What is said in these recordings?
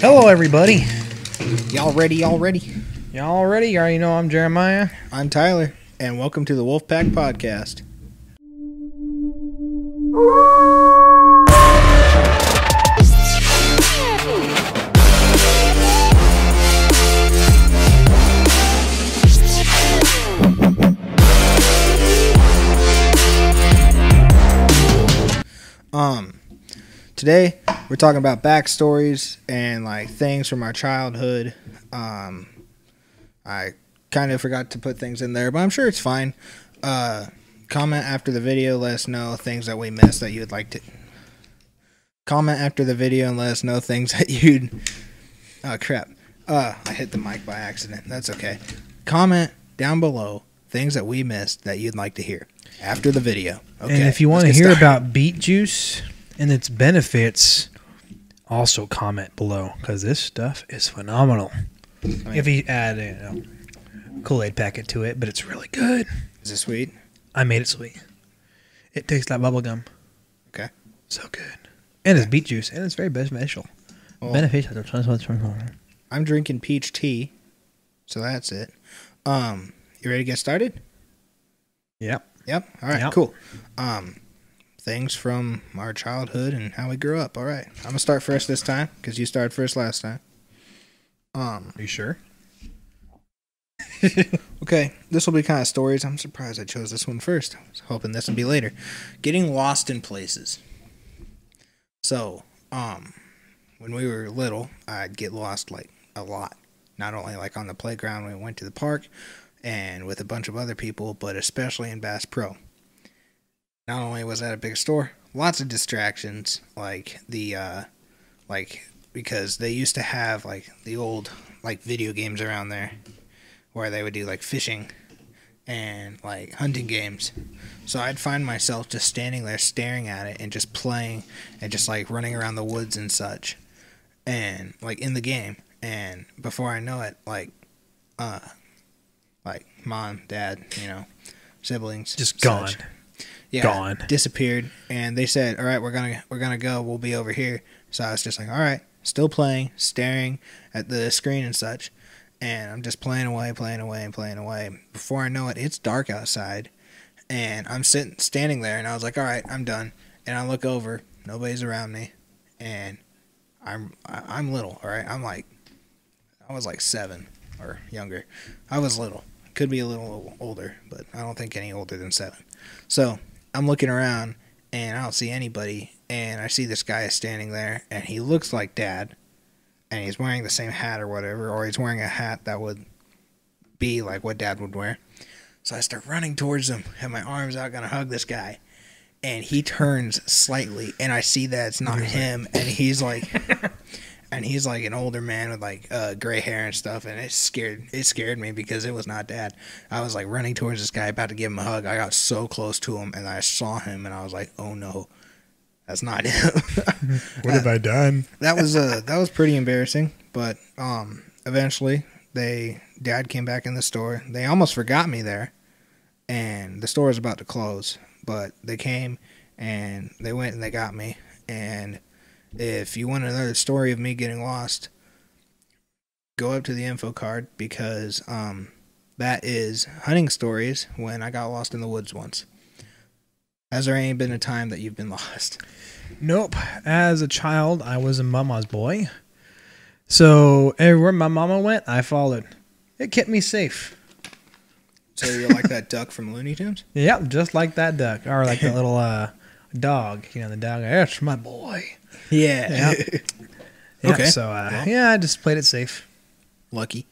Hello, everybody. Y'all ready? Y'all ready? Y'all ready? You already know I'm Jeremiah. I'm Tyler, and welcome to the Wolfpack Podcast. Um, today we're talking about backstories and like things from our childhood. Um, I kind of forgot to put things in there, but I'm sure it's fine. Uh, comment after the video. Let us know things that we missed that you would like to. Comment after the video and let us know things that you'd. Oh crap! Uh, I hit the mic by accident. That's okay. Comment down below things that we missed that you'd like to hear after the video. Okay. and if you want to hear started. about beet juice and its benefits, also comment below because this stuff is phenomenal. mean- if you add a you know, Kool Aid packet to it, but it's really good. is it sweet? I made it sweet. It tastes like bubble gum. Okay. So good. And it's beet juice, and it's very beneficial. Well, beneficial. I'm drinking peach tea, so that's it. Um, you ready to get started? Yep. Yep. All right. Yep. Cool. Um, things from our childhood and how we grew up. All right. I'm gonna start first this time because you started first last time. Um. Are you sure? Okay. This will be kind of stories. I'm surprised I chose this one first. I was hoping this would be later. Getting lost in places. So, um, when we were little, I'd get lost like a lot. Not only like on the playground when we went to the park and with a bunch of other people, but especially in Bass Pro. Not only was that a big store, lots of distractions like the uh like because they used to have like the old like video games around there where they would do like fishing and like hunting games. So I'd find myself just standing there staring at it and just playing and just like running around the woods and such. And like in the game. And before I know it, like uh like mom, dad, you know, siblings Just such, gone. Yeah, Gone. disappeared. And they said all right we're gonna we're gonna go. We'll be over here. So i was just like all right. Still playing staring at the screen and such. And i'm just playing away playing away and playing away. Before i know it it's dark outside. And i'm sitting standing there and i was like all right i'm done. And i look over. Nobody's around me. And i'm i'm little all right? I'm like i was like seven or younger. I was little. Could be a little older but i don't think any older than seven. So I'm looking around and I don't see anybody. And I see this guy is standing there and he looks like dad. And he's wearing the same hat or whatever, or he's wearing a hat that would be like what dad would wear. So I start running towards him, have my arms out, gonna hug this guy. And he turns slightly, and I see that it's not him, and he's like, and he's like an older man with like uh, gray hair and stuff, and it scared it scared me because it was not dad. I was like running towards this guy, about to give him a hug. I got so close to him, and I saw him, and I was like, "Oh no, that's not him." What have I done? that was uh that was pretty embarrassing. But um, eventually, they dad came back in the store. They almost forgot me there, and the store was about to close. But they came and they went and they got me. And if you want another story of me getting lost, go up to the info card because um, that is hunting stories when I got lost in the woods once. Has there ain't been a time that you've been lost? Nope. As a child, I was a mama's boy. So everywhere my mama went, I followed. It kept me safe. So you're like that duck from Looney Tunes? Yep, just like that duck, or like the little uh, dog. You know, the dog. That's my boy. Yeah. Yeah, Okay. So uh, Well. yeah, I just played it safe. Lucky.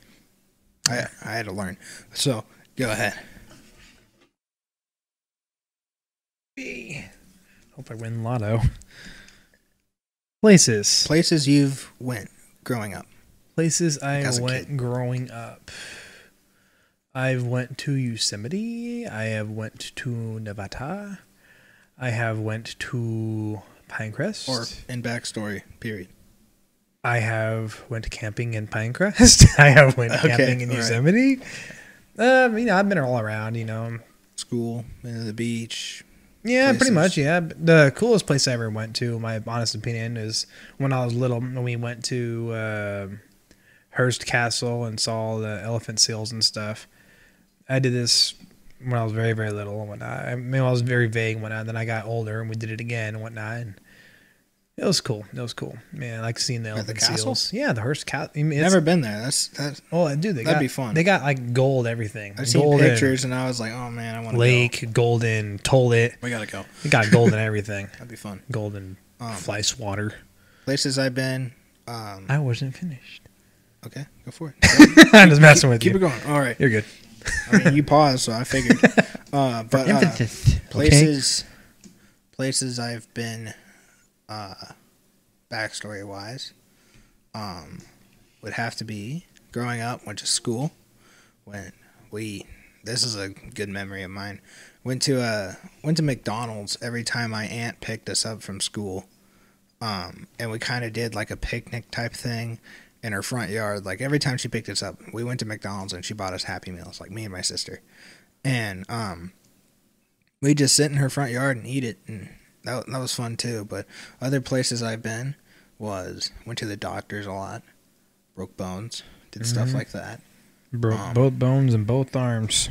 I I had to learn. So go ahead. Hope I win lotto. Places. Places you've went growing up. Places I a went growing up. I've went to Yosemite. I have went to Nevada. I have went to Pinecrest. Or in backstory, period. I have went camping in Pinecrest. I have went Okay, camping in all right. Yosemite. Um, you know, I've been all around. You know, School, been to the beach. Yeah, pretty much. Yeah, the coolest place I ever went to, my honest opinion, is when I was little. When we went to uh, Hearst Castle and saw the elephant seals and stuff. I did this when I was very, very little and whatnot. I mean, I was very vague and whatnot. And then I got older and we did it again and whatnot. And it was cool. It was cool. Man, I like seeing the At the castle? seals. Yeah, the Hearst Castle. I mean, Never been there. That's that. Oh, dude, they That'd got, be fun. They got like gold everything. I've seen golden pictures and I was like, oh man, I want to go. lake, golden toilet. We gotta go. They got gold and everything. That'd be fun. Golden Um, fly swatter. Places I've been. Um, I wasn't finished. okay, go for it. I'm just messing with Keep you. Keep it going. All right. You're good. I mean, you paused, so I figured. Uh, but uh, places, places I've been, uh, backstory wise, um, would have to be growing up. Went to school when we. This is a good memory of mine. Went to uh went to McDonald's every time my aunt picked us up from school, um, and we kind of did like a picnic type thing in her front yard. Like every time she picked us up, we went to McDonald's and she bought us Happy Meals, like me and my sister, and um, we just sit in her front yard and eat it, and that that was fun too. But other places I've been was went to the doctors a lot, broke bones, did stuff Mhm. like that. Broke Um, both bones and both arms.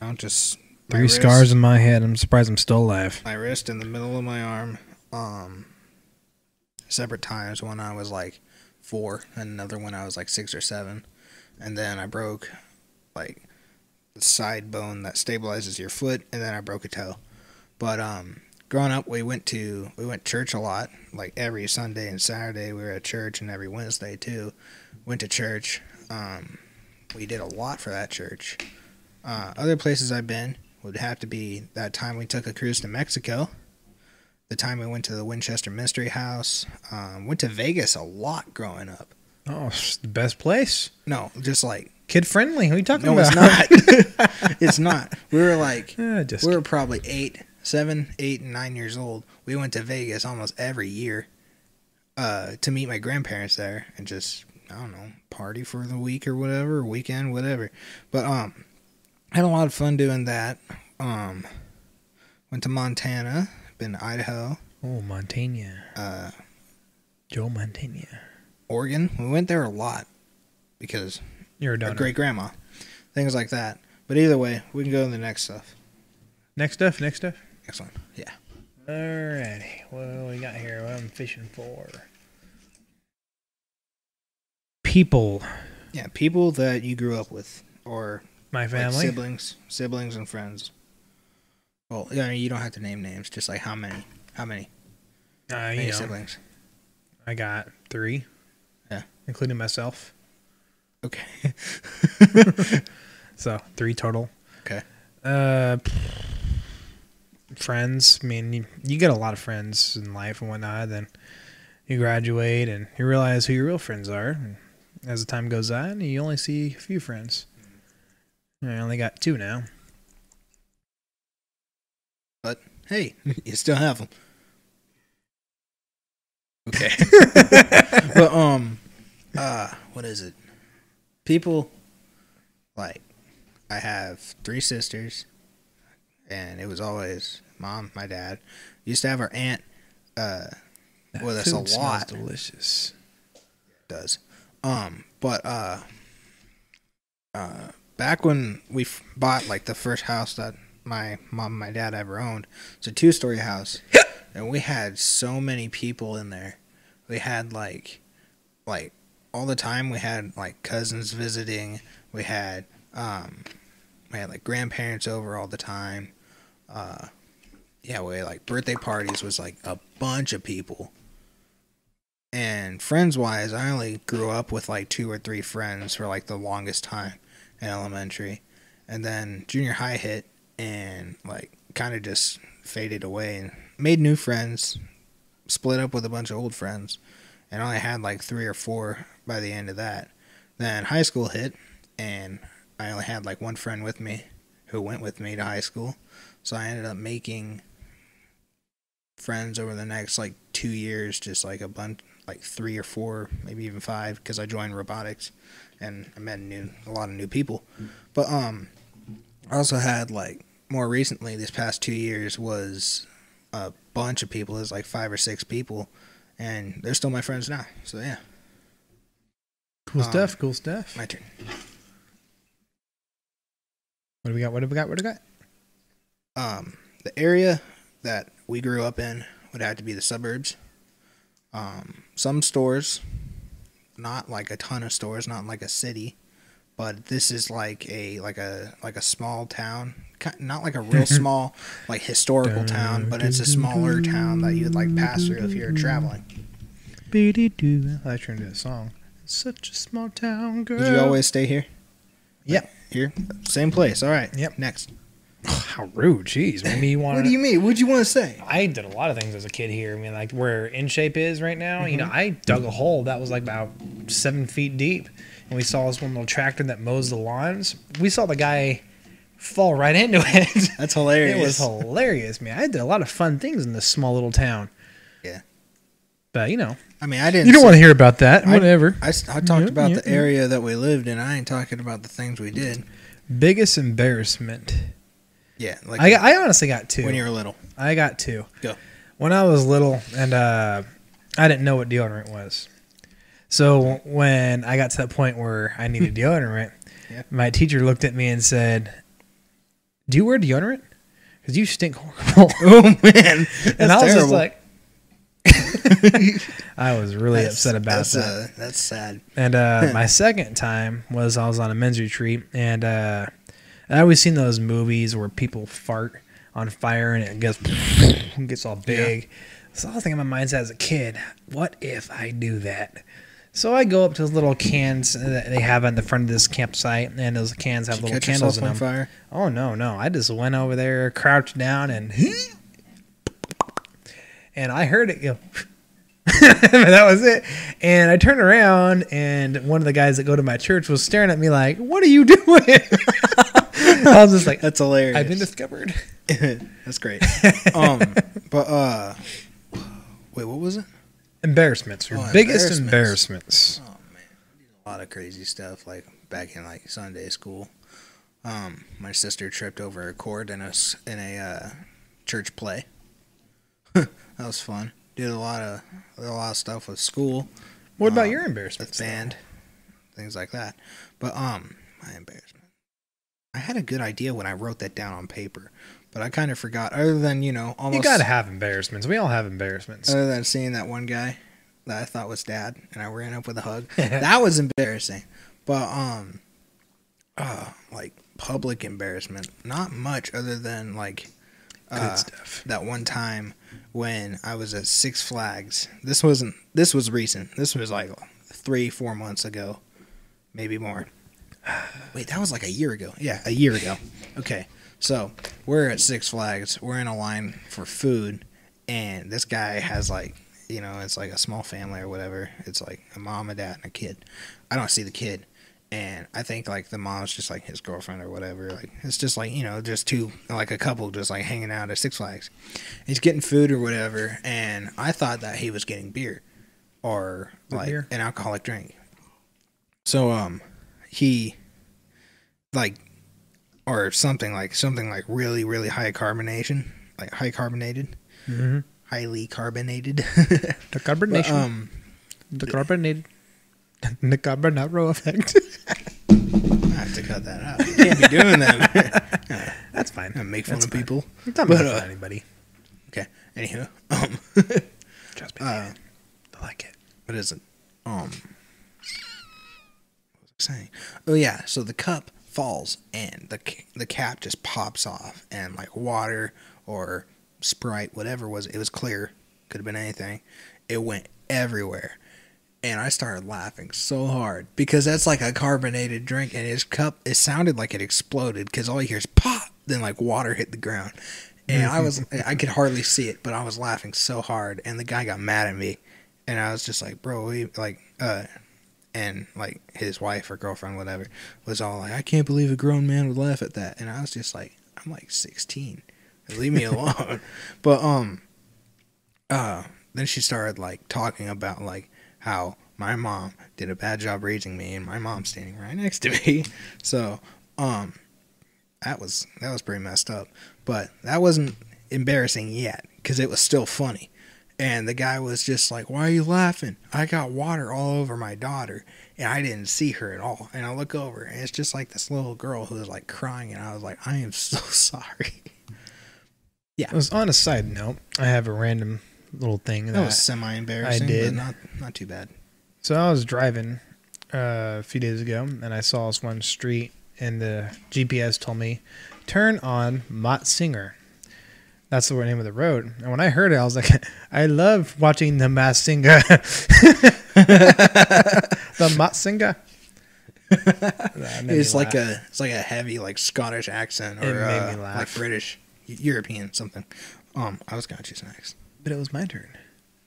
I don't just Three wrist- scars in my head. I'm surprised I'm still alive. my wrist in the middle of my arm. Um, separate times. when I was like four, and another one I was like six or seven, and then I broke like the side bone that stabilizes your foot, and then I broke a toe. But um, growing up, we went to we went to church a lot. Like every Sunday and Saturday, we were at church, and every Wednesday too. Went to church. Um, we did a lot for that church. Uh, other places I've been would have to be that time we took a cruise to Mexico, the time we went to the Winchester Mystery House, um, went to Vegas a lot growing up. Oh, it's the best place. No, just like Kid friendly. Who are you talking no, about? it's not. it's not. We were like just we were probably eight, seven, eight, and nine years old. We went to Vegas almost every year uh, to meet my grandparents there and just I don't know party for the week or whatever, weekend, whatever. But um, had a lot of fun doing that. Um, went to Montana, to Idaho, oh, Montana. uh, Joe Montana. Oregon. We went there a lot because You're a a great grandma, things like that. But either way, we can go to the next stuff. Next stuff. Next stuff. Next one, yeah. Alrighty. What do we got here? What I'm fishing for? People. Yeah, people that you grew up with, or My like family. siblings, siblings and friends. Well, yeah, I mean, you don't have to name names. Just like how many, how many, uh, how many know, siblings? I got three. Yeah. Including myself. Okay. So three total. Okay. Uh, friends. I mean, you, you get a lot of friends in life and whatnot. Then you graduate and you realize who your real friends are. And as the time goes on, you only see a few friends. I only got two now. Hey, you still have them. Okay. but um, uh, what is it? People like I have three sisters, and it was always mom, my dad. used to have our aunt. Uh, That that's a food smells lot. Delicious. does. Um, but uh, uh, back when we f- bought like the first house that my mom and my dad ever owned, it's a two story house, and we had so many people in there. We had like, like all the time. We had like cousins visiting. We had um, we had like grandparents over all the time. Uh, yeah, we had, like birthday parties was like a bunch of people. And friends wise, I only grew up with like two or three friends for like the longest time in elementary. And then junior high hit and like kind of just faded away and made new friends, split up with a bunch of old friends, and only had like three or four by the end of that. Then high school hit and I only had like one friend with me who went with me to high school. So I ended up making friends over the next like two years, just like a bunch, like three or four, maybe even five, because I joined robotics, and I met new a lot of new people. But um, I also had like more recently, this past two years, was a bunch of people. There's like five or six people, and they're still my friends now. So yeah, Cool Um, stuff. Cool stuff. my turn. What do we got? What do we got? What do we got? Um, the area that we grew up in would have to be the suburbs. Um, some stores, not like a ton of stores, not like a city, but this is like a like a like a small town, not like a real small like historical town, but it's a smaller town that you'd like pass through if you're traveling. I like trying to a song. It's such a small town, girl. Did you always stay here? Yep. Here, same place. All right. Yep. Next. How rude. Jeez. Maybe you want What do you mean? What'd you want to say? I did a lot of things as a kid here. I mean, like where In Shape is right now. You know, Mm-hmm. I dug a hole that was like about seven feet deep, and we saw this one little tractor that mows the lawns. We saw the guy fall right into it. That's hilarious. It was hilarious, man. I did a lot of fun things in this small little town. Yeah. But you know, I mean, I didn't. you don't want to hear about that. I- Whatever. I talked Yep, about yep, the area that we lived in. I ain't talking about the things we did. Biggest embarrassment. Yeah, like I, I honestly got two. when you were little. I got two. Go. When I was little and uh, I didn't know what deodorant was. So when I got to that point where I needed deodorant, Yeah. my teacher looked at me and said, "Do you wear deodorant? Because you stink horrible." Oh man, and I was terrible. just like, I was really That's- upset about that's, that. Uh, that's sad. And uh, my second time was I was on a men's retreat, and uh, I always seen those movies where people fart on fire and it gets gets all big. So I was thinking in my mindset as a kid, what if I do that? So I go up to those little cans that they have on the front of this campsite, and those cans have Did little catch candles in on them. fire? Oh no, no! I just went over there, crouched down, and and I heard it go. that was it. And I turned around, and one of the guys that go to my church was staring at me like, "What are you doing?" I was just like, That's hilarious. "I've been discovered." that's great. um, but uh, wait, what was it? Embarrassments, your Oh, biggest embarrassments. embarrassments. Oh man, a lot of crazy stuff. Like back in like Sunday school, um, my sister tripped over a cord in a in a uh, church play. that was fun. Did a lot of a lot of stuff with school. What about Um, your with embarrassments? though? band, things like that. But um, my embarrassment. I had a good idea when I wrote that down on paper, but I kind of forgot. Other than you know, almost You gotta have embarrassments. We all have embarrassments. other than seeing that one guy that I thought was dad, and I ran up with a hug. that was embarrassing. But um, uh, like public embarrassment, not much other than like uh, stuff. that one time when I was at Six Flags. This wasn't. This was recent. This was like three, four months ago, maybe more. Wait, that was like a year ago. Yeah, a year ago. Okay, so we're at Six Flags. We're in a line for food, and this guy has like, you know, it's like a small family or whatever. It's like a mom, a dad, and a kid. I don't see the kid, and I think like the mom's just like his girlfriend or whatever. Like it's just like you know, just two like a couple just like hanging out at Six Flags. He's getting food or whatever, and I thought that he was getting beer or like beer? an alcoholic drink. So um, he like or something like something like really really high carbonation, like high carbonated, Mm-hmm. highly carbonated. The But, carbonation. um, the carbonated. The carbonaro effect. I have to cut that out. You can't be doing that. That's fine. and make fun That's of fine. people. It's not But, making fun of anybody. Okay. Anywho, um, Trust me. uh, I like it. what is it? Um, what was I saying? Oh yeah. So the cup falls and the the cap just pops off and like water or Sprite, whatever it was, it was clear. Could have been anything. It went everywhere. And I started laughing so hard because that's like a carbonated drink, and his cup. It sounded like it exploded because all you hear is pop, then like water hit the ground, and I was I could hardly see it, but I was laughing so hard, and the guy got mad at me, and I was just like, bro, we like, uh, and like his wife or girlfriend, whatever, was all like, I can't believe a grown man would laugh at that, and I was just like, I'm like 16, leave me alone, but um, uh, then she started like talking about like how my mom did a bad job raising me and my mom's standing right next to me. So, um that was that was pretty messed up. But that wasn't embarrassing yet because it was still funny. And the guy was just like, "Why are you laughing? I got water all over my daughter, and I didn't see her at all." And I look over, and it's just like this little girl who was like crying, and I was like, "I am so sorry." Yeah. It was on a side note. I have a random little thing that, That was semi embarrassing. I did. but not not too bad. So I was driving uh, a few days ago, and I saw this one street, and the GPS told me turn on Mott Singer. That's the name of the road. And when I heard it, I was like, I love watching the Masked Singer. the Mott Singer. It's like laugh. a it's like a heavy like Scottish accent or uh, like British, European something. Um, I was gonna choose next. But it was my turn.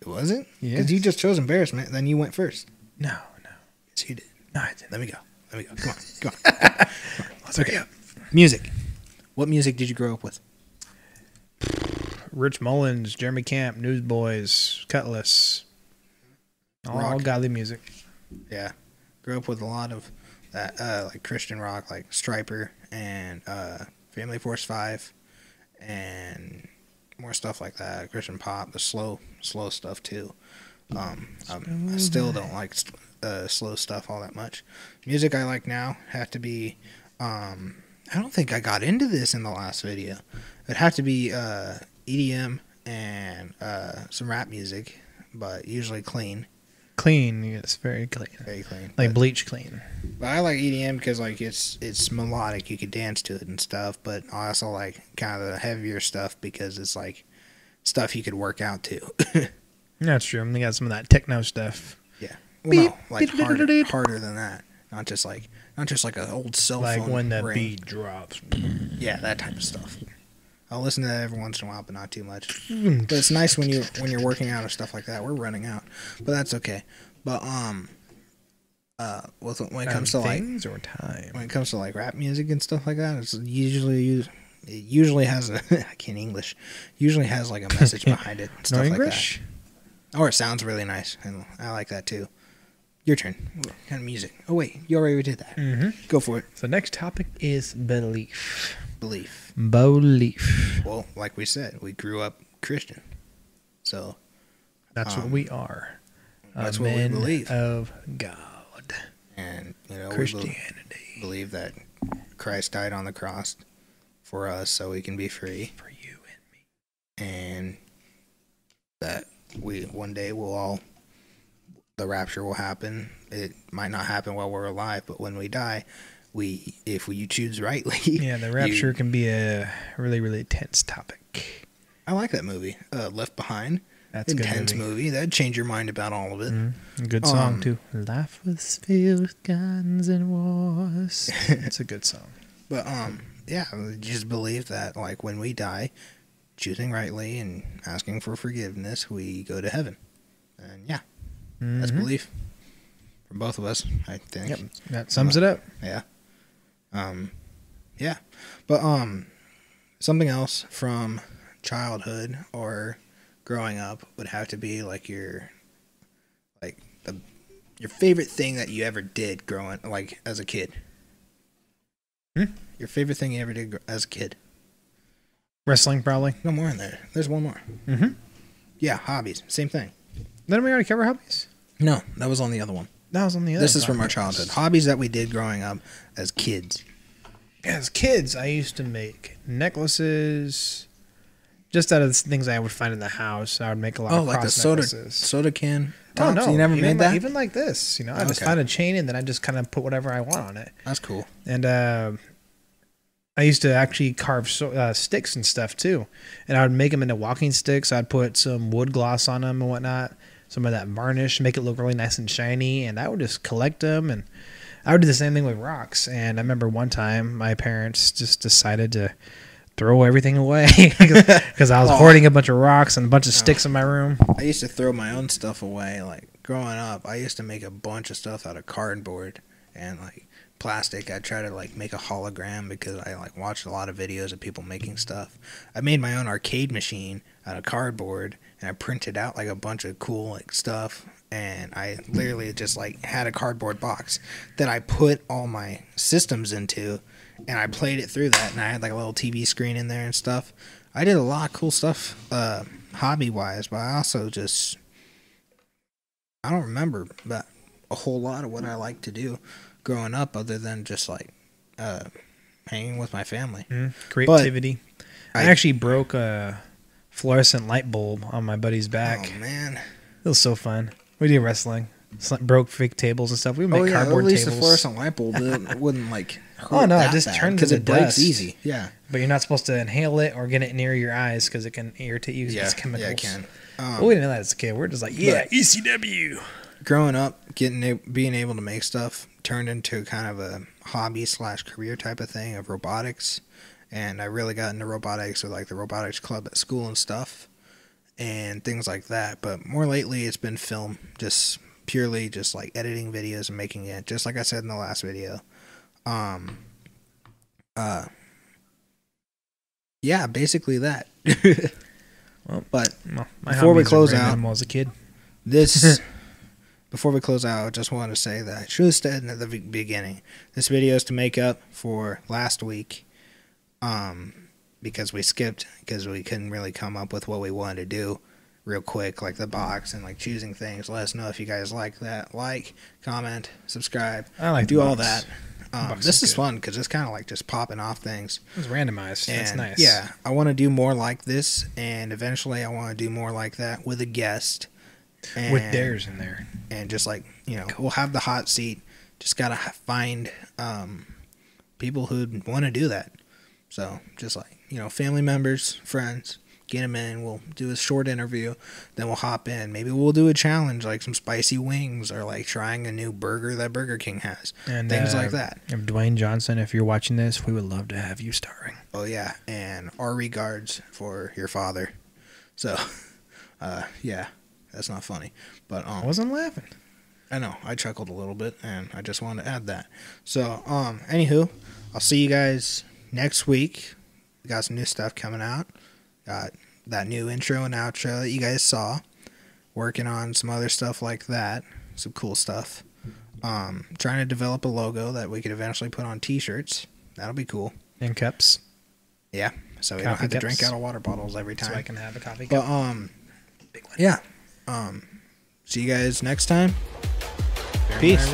It Was it? Yes. Because you just chose embarrassment, then you went first. No, no. Yes, you did. No, I didn't. Let me go. Let me go. Come on. Come on. Let's hurry up. music. What music did you grow up with? Rich Mullins, Jeremy Camp, Newsboys, Kutless. All Rock. godly music. Yeah, grew up with a lot of that, uh, like Christian rock, like Stryper and uh, Family Force Five, and more stuff like that. Christian pop, the slow, slow stuff too. Um, um, I still don't like uh, slow stuff all that much. Music I like now have to be. Um, I don't think I got into this in the last video. It'd have to be uh, EDM and uh, some rap music, but usually clean, Clean. It's very clean. very clean. Like But- bleach clean. but I like EDM because like it's it's melodic. You could dance to it and stuff. But I also like kind of the heavier stuff because it's like stuff you could work out to. That's true. I mean they got some of that techno stuff. Yeah. Well, no, like harder, harder than that. Not just like not just like an old cell like phone. when the ring. beat drops. Yeah, that type of stuff. I'll listen to that every once in a while, but not too much. But it's nice when you when you're working out or stuff like that. We're running out, but that's okay. But um, uh, with, when it comes to like or time. when it comes to like rap music and stuff like that, it's usually it usually has a I can't English. Usually has like a message behind it. and No Stuff like English. that. Or it sounds really nice, and I like that too. Your turn. What kind of music? Oh wait, you already did that. Mm-hmm. Go for it. So next topic is belief. Belief. Belief. Well, like we said, we grew up Christian, so That's what Um, we are. that's what we believe. of God. and you know we Christianity believe that Christ died on the cross for us, so we can be free. for you and me. and that we one day will all the rapture will happen it might not happen while we're alive but when we die we if we, you choose rightly Yeah, the you- rapture can be a really, really tense topic. i like that movie uh, left behind That's a good intense movie. movie. that'd change your mind about all of it Mhm. Good song Um, too. Life was filled with guns and wars. it's a good song. but um yeah just believe that like when we die choosing rightly and asking for forgiveness we go to heaven and yeah that's Mhm. belief from both of us i think Yep, that sums it up. Yeah. Um yeah. But um something else from childhood or growing up would have to be like your like the your favorite thing that you ever did growing like as a kid. Hmm? Your favorite thing you ever did as a kid. Wrestling, probably. No more in there. There's one more. Mm-hmm. Yeah, hobbies. Same thing. Didn't we already cover hobbies? No, that was on the other one. That was on the other. this is from our childhood. Hobbies that we did growing up as kids. As kids, I used to make necklaces. Just out of the things I would find in the house, I would make a lot Oh, of like the soda necklaces. soda can. Oh no! you never even made like, that. Even like this, you know, I just Okay. find a chain and then I just kind of put whatever I want on it. That's cool. And uh, I used to actually carve so, uh, sticks and stuff too, and I would make them into walking sticks. I'd put some wood gloss on them and whatnot, some of that varnish, make it look really nice and shiny, and I would just collect them. And I would do the same thing with rocks. And I remember one time my parents just decided to throw everything away because I was Aw. hoarding a bunch of rocks and a bunch of oh. sticks in my room. I used to throw my own stuff away. Like growing up, I used to make a bunch of stuff out of cardboard and like plastic. I try to like make a hologram because I like watched a lot of videos of people making stuff. I made my own arcade machine out of cardboard and I printed out like a bunch of cool like stuff. And I literally just like had a cardboard box that I put all my systems into and I played it through that, and I had like a little TV screen in there and stuff. I did a lot of cool stuff, uh, hobby wise, but I also just I don't remember but a whole lot of what I like to do growing up, other than just like uh, hanging with my family. Mhm. Creativity. I, I- actually broke a fluorescent light bulb on my buddy's back. Oh man! It was so fun. We did wrestling. Broke fake tables and stuff. We would make oh yeah, at cardboard least tables. the fluorescent light bulb wouldn't like. Oh, no, it just turns because into it breaks dust. easy. Yeah, But you're not supposed to inhale it or get it near your eyes because it can irritate you. yeah, it's chemicals. yeah, it can. Um, But we didn't know that as a kid. We're just like, yeah, ECW. growing up, getting being able to make stuff turned into kind of a hobby slash career type of thing of robotics, and I really got into robotics with like the robotics club at school and stuff, and things like that. But more lately, it's been film, just purely just like editing videos and making it. Just like I said in the last video, um, uh, yeah, basically that. Well, but Well, my Before we close out- as a kid. This, before we close out, I just want to say that I should have said at the beginning. This video is to make up for last week, um, because we skipped because we couldn't really come up with what we wanted to do real quick, like the box and like choosing things. Let us know if you guys like that. Like, comment, subscribe, I like do all that. Um, this is good. fun because it's kind of like just popping off things. It's randomized. That's nice. Yeah, I want to do more like this, and eventually I want to do more like that with a guest. With And- dares in there. and just like you know we'll have the hot seat just gotta find um, people who want to do that so just like you know family members friends get them in we'll do a short interview then we'll hop in maybe we'll do a challenge like some spicy wings or like trying a new burger that burger king has And things uh, like that If Dwayne Johnson, if you're watching this, we would love to have you starring. oh yeah and our regards for your father so uh, yeah that's not funny but um, I wasn't laughing. I know. I chuckled a little bit, and I just wanted to add that. So, um, anywho, I'll see you guys next week. We got some new stuff coming out. Got that new intro and outro that you guys saw. Working on some other stuff like that. Some cool stuff. Um, trying to develop a logo that we could eventually put on T-shirts. That'll be cool. And cups. Yeah. So we don't Coffee have to drink out of water bottles every time. So. I can have a coffee But cup. um, Big one. yeah. Um, see you guys next time. Peace.